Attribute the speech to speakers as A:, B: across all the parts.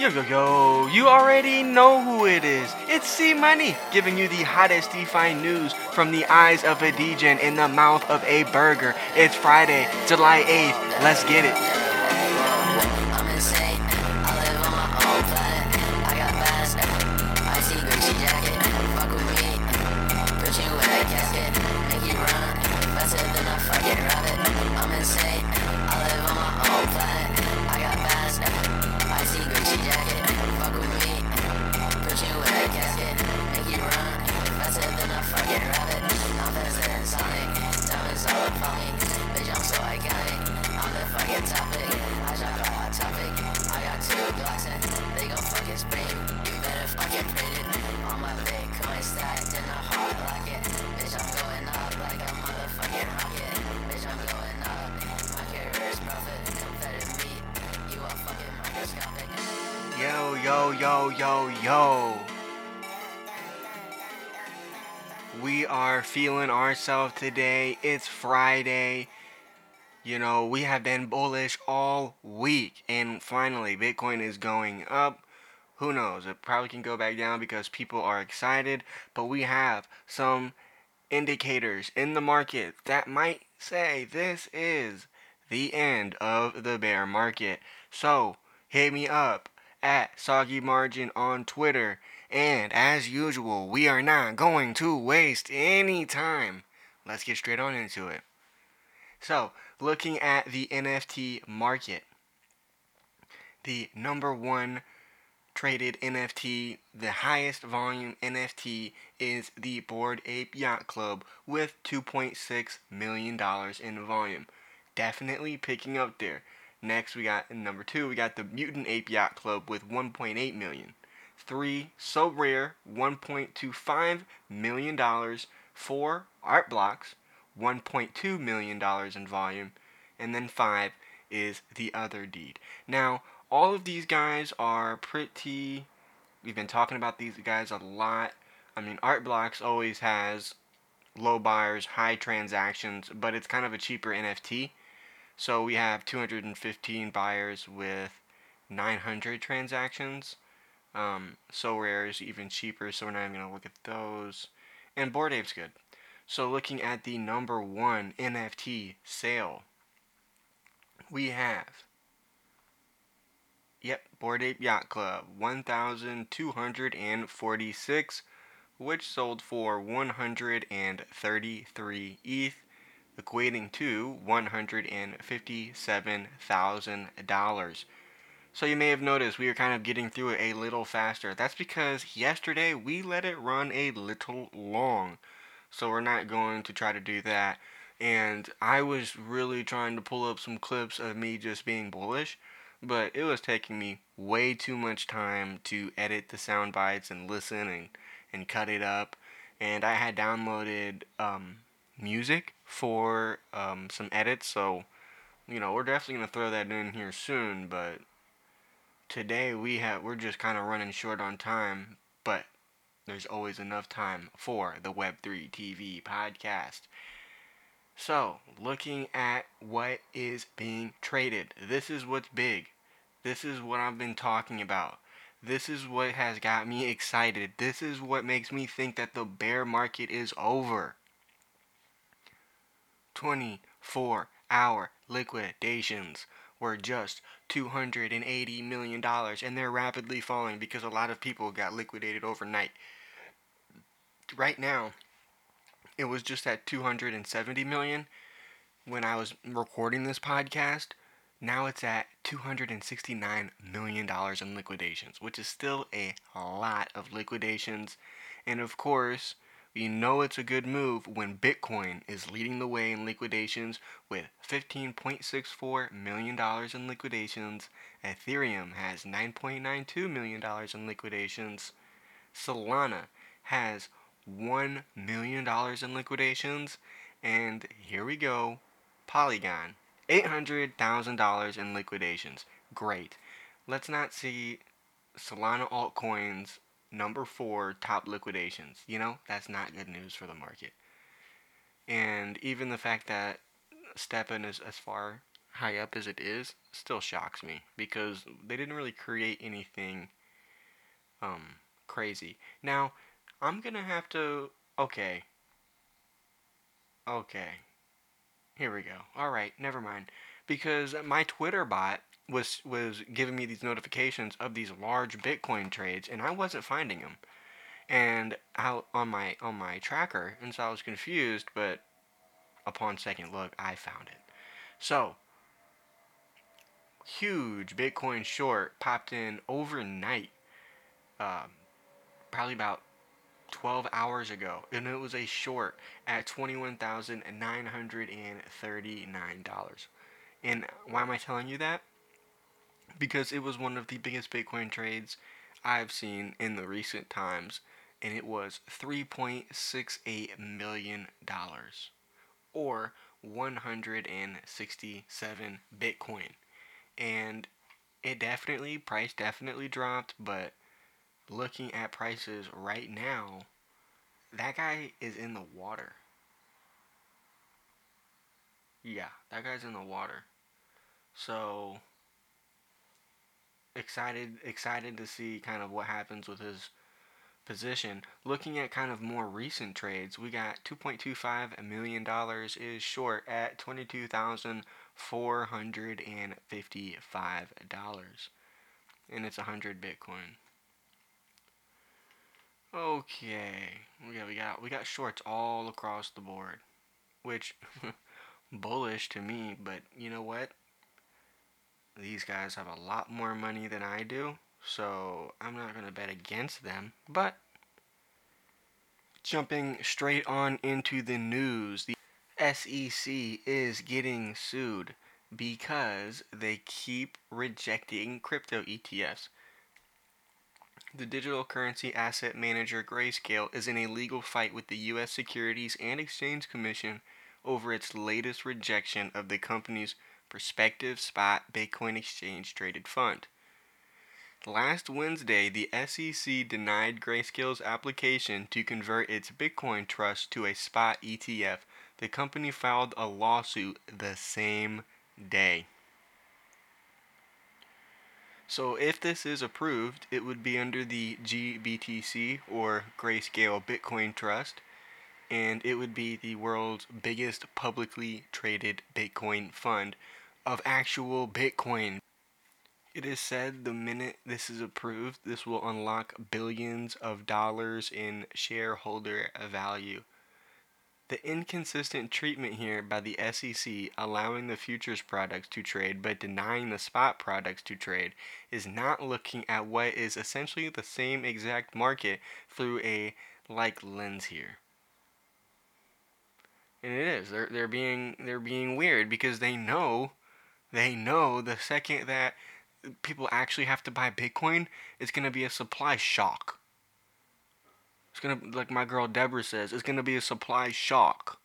A: Yo, yo, yo, you already know who it is. It's C Money, giving you the hottest DeFi news from the eyes of a DJ in the mouth of a burger. It's Friday, July 8th. Let's get it. Yo, yo, yo. We are feeling ourselves today. It's Friday. You know, we have been bullish all week, and finally, Bitcoin is going up. Who knows? It probably can go back down because people are excited, but we have some indicators in the market that might say this is the end of the bear market. So, hit me up at Soggy Margin on Twitter. And as usual, we are not going to waste any time. Let's get straight on into it. So, looking at the NFT market, the number one traded NFT, the highest volume NFT is the Bored Ape Yacht Club with $2.6 million in volume. Definitely picking up there. Next, we got number two, we got the Mutant Ape Yacht Club with 1.8 million. Three, Sorare, 1.25 million dollars. Four, Art Blocks, 1.2 million dollars in volume, and then five is the Otherdeed. Now, all of these guys are pretty. We've been talking about these guys a lot. I mean, Art Blocks always has low buyers, high transactions, but it's kind of a cheaper NFT. So we have 215 buyers with 900 transactions. Um, Sorare is even cheaper, so we're not even gonna look at those. And Bored Ape's good. So looking at the number one NFT sale, we have Yep, Bored Ape Yacht Club, 1,246, which sold for 133 ETH, equating to $157,000. So you may have noticed we are kind of getting through it a little faster. That's because yesterday we let it run a little long. So we're not going to try to do that. And I was really trying to pull up some clips of me just being bullish but it was taking me way too much time to edit the sound bites and listen and, and cut it up. And I had downloaded um, music for um, some edits, so you know we're definitely gonna throw that in here soon. But today we have we're just kind of running short on time, but there's always enough time for the Web3 TV podcast. So, looking at what is being traded, this is what's big. This is what I've been talking about. This is what has got me excited. This is what makes me think that the bear market is over. 24 hour liquidations were just $280 million, and they're rapidly falling because a lot of people got liquidated overnight. Right now, it was just at 270 million when I was recording this podcast. Now it's at 269 million dollars in liquidations, which is still a lot of liquidations. And of course, we know it's a good move when Bitcoin is leading the way in liquidations with 15.64 million dollars in liquidations. Ethereum has 9.92 million dollars in liquidations. Solana has $1 million in liquidations. And here we go Polygon, $800,000 in liquidations. Great. Let's not see Solana altcoins number four top liquidations. You know, that's not good news for the market. And even the fact that STEPN is as far high up as it is still shocks me because they didn't really create anything um crazy. Now, I'm going to have to okay. Okay. Here we go. All right, never mind. Because my Twitter bot was was giving me these notifications of these large Bitcoin trades and I wasn't finding them. And out on my on my tracker, and so I was confused, but upon second look, I found it. So, huge Bitcoin short popped in overnight, um, probably about 12 hours ago, and it was a short at $21,939. And why am I telling you that? Because it was one of the biggest Bitcoin trades I've seen in the recent times, and it was $3.68 million or 167 Bitcoin. And it definitely, price definitely dropped, but looking at prices right now, that guy is in the water. Yeah, that guy's in the water. So excited excited to see kind of what happens with his position. Looking at kind of more recent trades, we got 2.25 million dollars is short at 22,455 dollars, and it's a 100 Bitcoin. Okay, yeah, we got we got shorts all across the board, which bullish to me. But you know what? These guys have a lot more money than I do, so I'm not gonna bet against them. But jumping straight on into the news, the SEC is getting sued because they keep rejecting crypto ETFs. The digital currency asset manager Grayscale is in a legal fight with the U.S. Securities and Exchange Commission over its latest rejection of the company's prospective spot Bitcoin exchange traded fund. Last Wednesday, the SEC denied Grayscale's application to convert its Bitcoin trust to a spot ETF. The company filed a lawsuit the same day. So if this is approved, it would be under the GBTC or Grayscale Bitcoin Trust, and it would be the world's biggest publicly traded Bitcoin fund of actual Bitcoin. It is said the minute this is approved, this will unlock billions of dollars in shareholder value. The inconsistent treatment here by the SEC allowing the futures products to trade but denying the spot products to trade is not looking at what is essentially the same exact market through a like lens here. And it is. They're they're being they're being weird because they know they know the second that people actually have to buy Bitcoin, it's gonna be a supply shock. It's gonna like my girl Deborah says, it's gonna be a supply shock.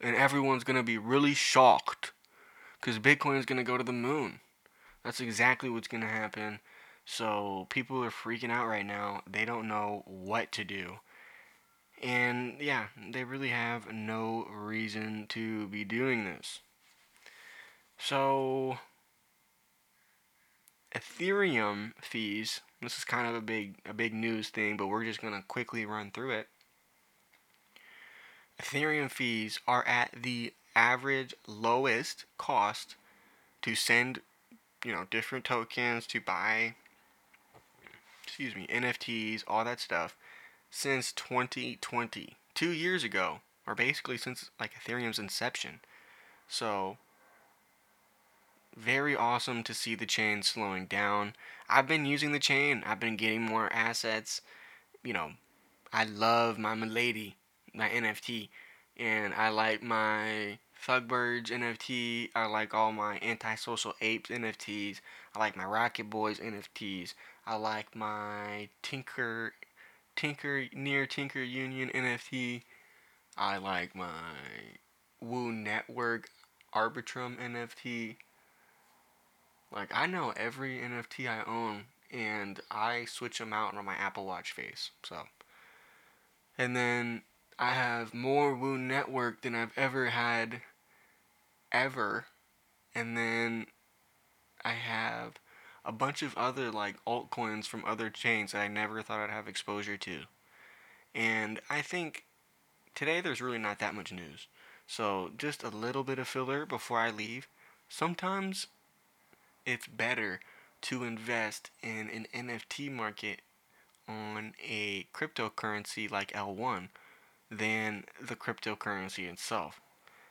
A: And everyone's gonna be really shocked. Cause Bitcoin is gonna go to the moon. That's exactly what's gonna happen. So people are freaking out right now. They don't know what to do. And yeah, they really have no reason to be doing this. So Ethereum fees this is kind of a big a big news thing, but we're just to quickly run through it. Ethereum fees are at the average lowest cost to send, you know, different tokens to buy excuse me, NFTs, all that stuff since 2020. 2 years ago, or basically since like Ethereum's inception. So, very awesome to see the chain slowing down. I've been using the chain. I've been getting more assets. You know, I love my Milady, my NFT, and I like my Thugbirds NFT. I like all my Antisocial Apes NFTs. I like my Rocket Boys NFTs. I like my Tinker, Tinker Near Tinker Union NFT. I like my Woo Network Arbitrum NFT. Like I know every NFT I own, and I switch them out on my Apple Watch face. So, and then I have more Woo Network than I've ever had, ever, and then I have a bunch of other like altcoins from other chains that I never thought I'd have exposure to. And I think today there's really not that much news. So, just a little bit of filler before I leave. Sometimes it's better to invest in an NFT market on a cryptocurrency like L1 than the cryptocurrency itself.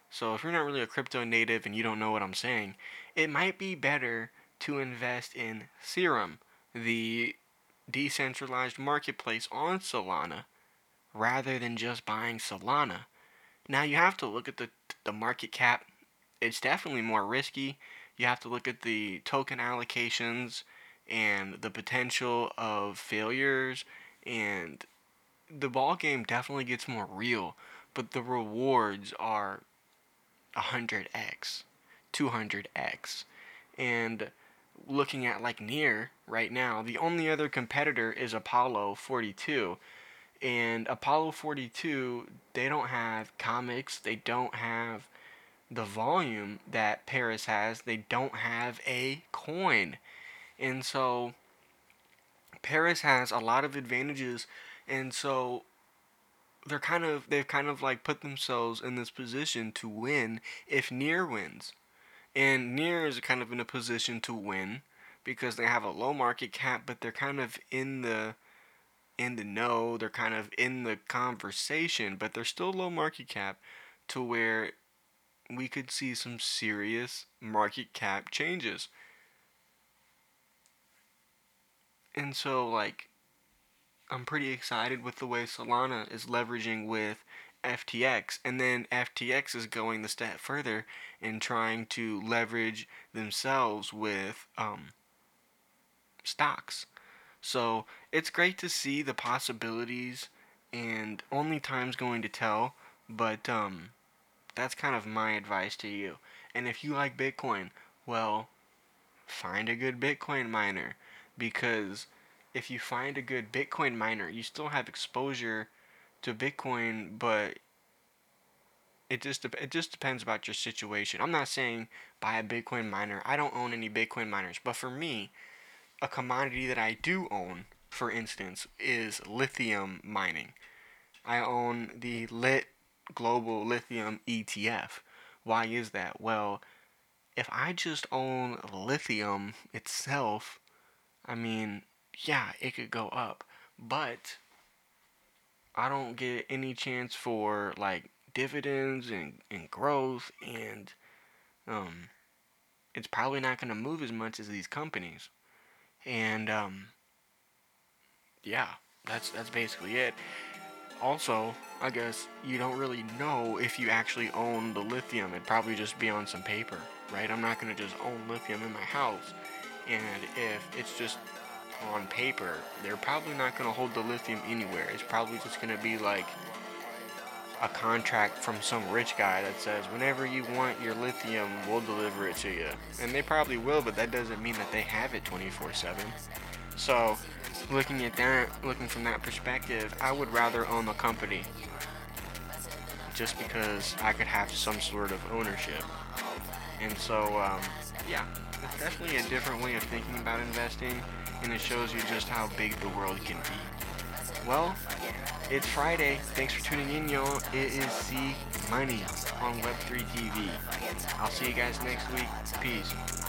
A: So if you're not really a crypto native and you don't know what I'm saying, it might be better to invest in Serum, the decentralized marketplace on Solana, rather than just buying Solana. Now you have to look at the the market cap. It's definitely more risky. You have to look at the token allocations and the potential of failures and the ball game definitely gets more real, but the rewards are 100x, 200x. And looking at like near right now, the only other competitor is Apollo 42. And Apollo 42, they don't have comics, they don't have the volume that Paras has, they don't have a coin. And so Paras has a lot of advantages and so they're kind of they've kind of like put themselves in this position to win if Near wins. And Near is kind of in a position to win because they have a low market cap, but they're kind of in the in the know, they're kind of in the conversation, but they're still low market cap to where we could see some serious market cap changes. And so like I'm pretty excited with the way Solana is leveraging with FTX, and then FTX is going the step further in trying to leverage themselves with um, stocks. So it's great to see the possibilities, and only time's going to tell. But um, that's kind of my advice to you. And if you like Bitcoin, well, find a good Bitcoin miner because if you find a good Bitcoin miner, you still have exposure to Bitcoin, but it just it just depends about your situation. I'm not saying buy a Bitcoin miner. I don't own any Bitcoin miners, but for me, a commodity that I do own, for instance, is lithium mining. I own the Lit Global Lithium ETF. Why is that? Well, if I just own lithium itself, I mean, yeah, it could go up, but I don't get any chance for like dividends and, and growth and um it's probably not going to move as much as these companies. And um yeah, that's that's basically it. Also, I guess you don't really know if you actually own the lithium. It'd probably just be on some paper, right? I'm not going to just own lithium in my house. And if it's just on paper, they're probably not going to hold the lithium anywhere. It's probably just going to be like a contract from some rich guy that says, whenever you want your lithium, we'll deliver it to you. And they probably will, but that doesn't mean that they have it 24 7. So, looking at that, looking from that perspective, I would rather own the company just because I could have some sort of ownership. And so, um, yeah, it's definitely a different way of thinking about investing and it shows you just how big the world can be. Well, it's Friday. Thanks for tuning in, y'all. It is C Money on Web3 TV. I'll see you guys next week. Peace.